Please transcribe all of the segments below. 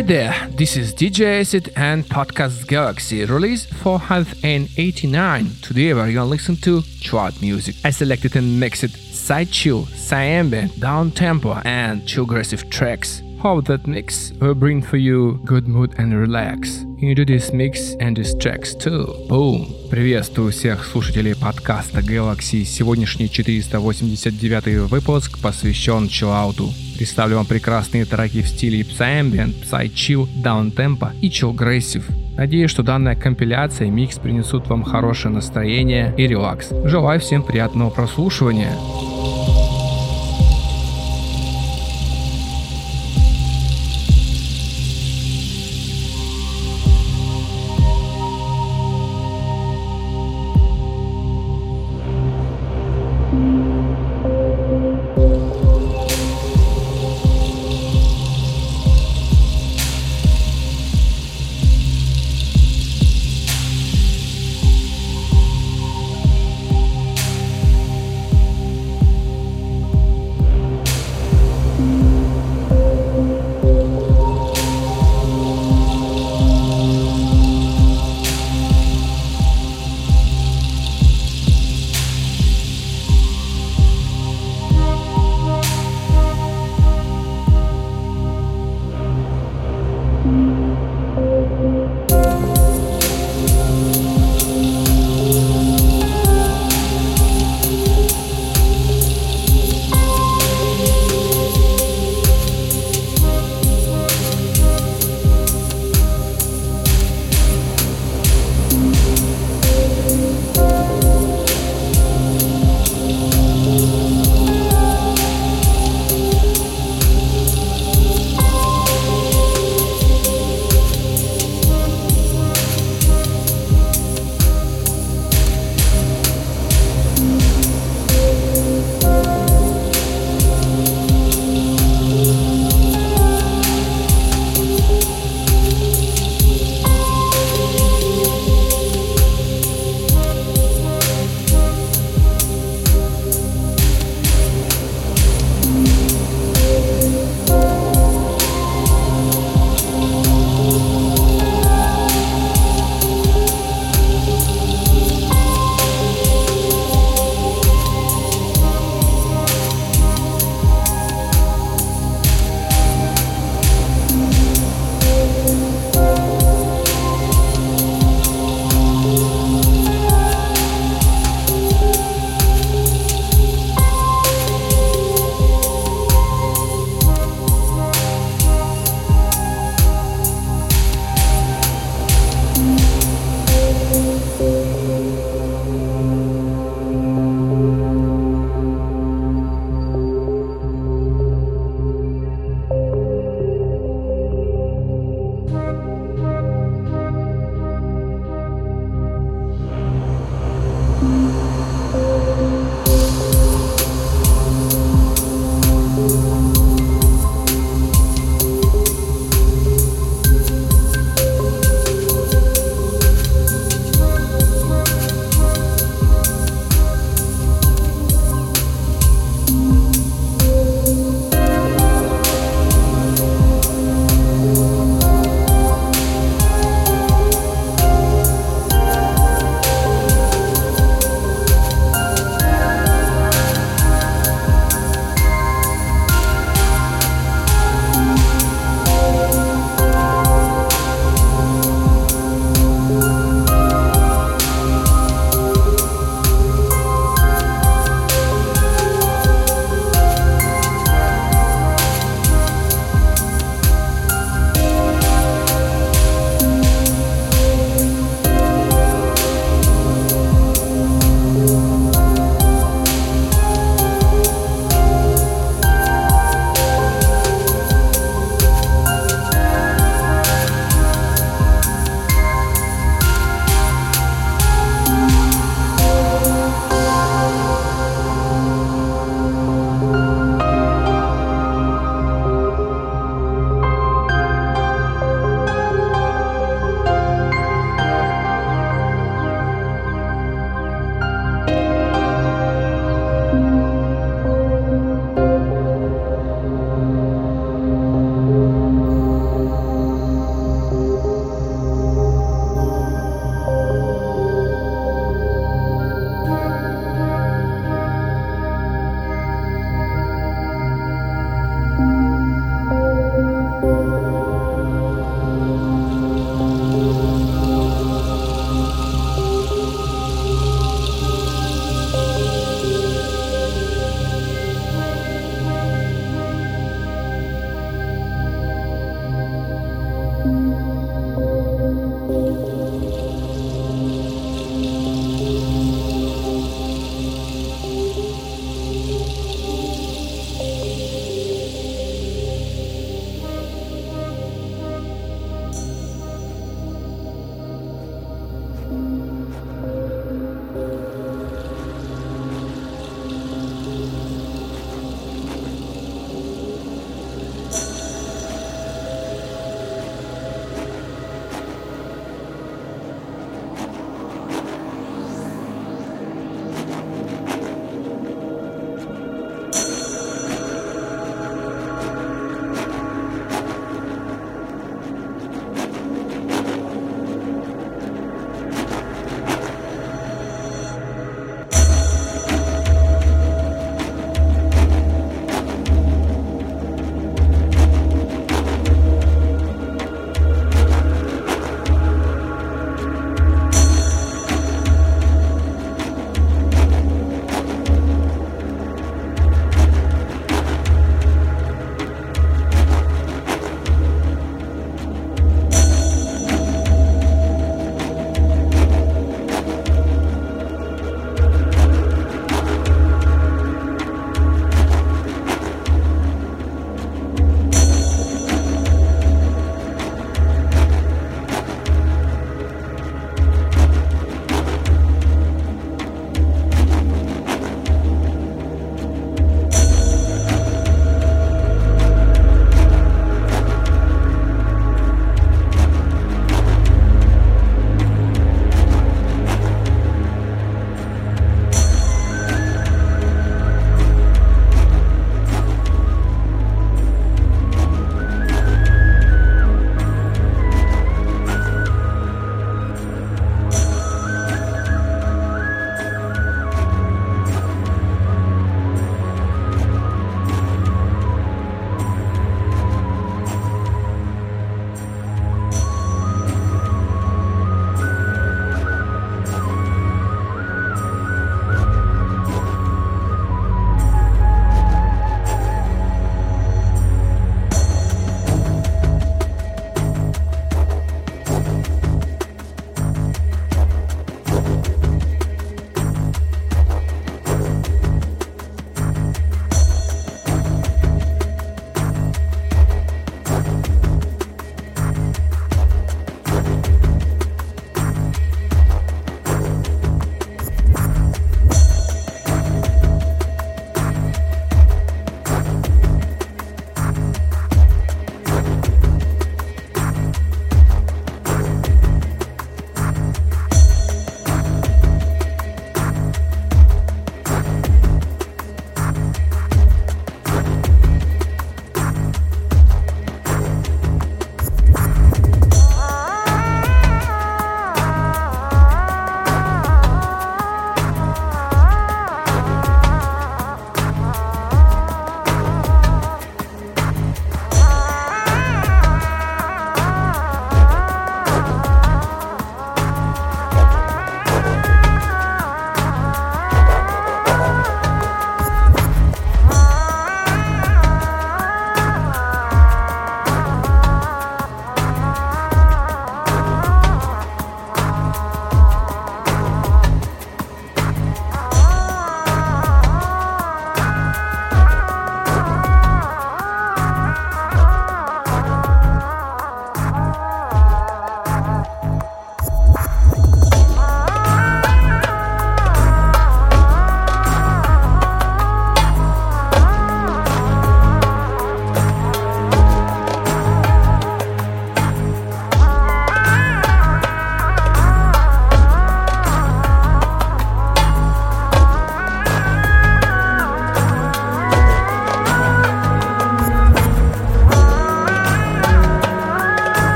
Hi there, this is DJ Acid and Podcast Galaxy, release 489. Today we're gonna listen to chart music. I selected and mixed side chill, ambient, down tempo, and chill aggressive tracks. Hope that mix will bring for you good mood and relax. Into this mix and these tracks too. Boom! Приветствую всех слушателей подкаста Galaxy. Сегодняшний 489 выпуск посвящен чиллауту. Представлю вам прекрасные треки в стиле Psyambient, Psychill, Downtempo и Chill Aggressive. Надеюсь, что данная компиляция и микс принесут вам хорошее настроение и релакс. Желаю всем приятного прослушивания.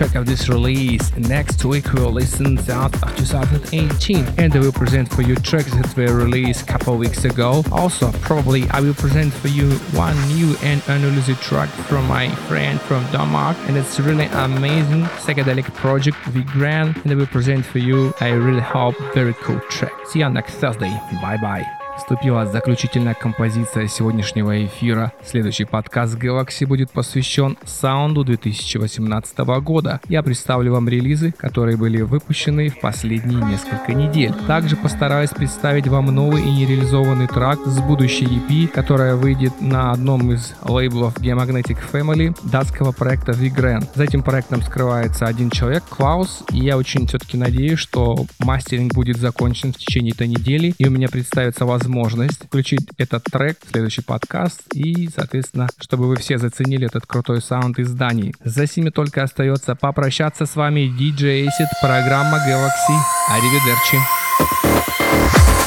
Track of this release. Next week we'll listen out of 2018 and I will present for you tracks that were released a couple weeks ago. Also, probably I will present for you one new and unreleased track from my friend from Denmark and it's really amazing psychedelic project Vigran and I will present for you I really hope very cool track. See you next Thursday. Bye bye. Вступила заключительная композиция сегодняшнего эфира. Следующий подкаст Galaxy будет посвящен саунду 2018 года. Я представлю вам релизы, которые были выпущены в последние несколько недель. Также постараюсь представить вам новый и нереализованный трек с будущей EP, которая выйдет на одном из лейблов Geomagnetic Family датского проекта Vigran. За этим проектом скрывается один человек, Клаус, и я очень все-таки надеюсь, что мастеринг будет закончен в течение этой недели, и у меня представится возможность возможность включить этот трек в следующий подкаст и, соответственно, чтобы вы все заценили этот крутой саунд из Дании. За сими только остается попрощаться с вами DJ Acid, программа Galaxy. Аривидерчи. www.galaxy-podcast.com.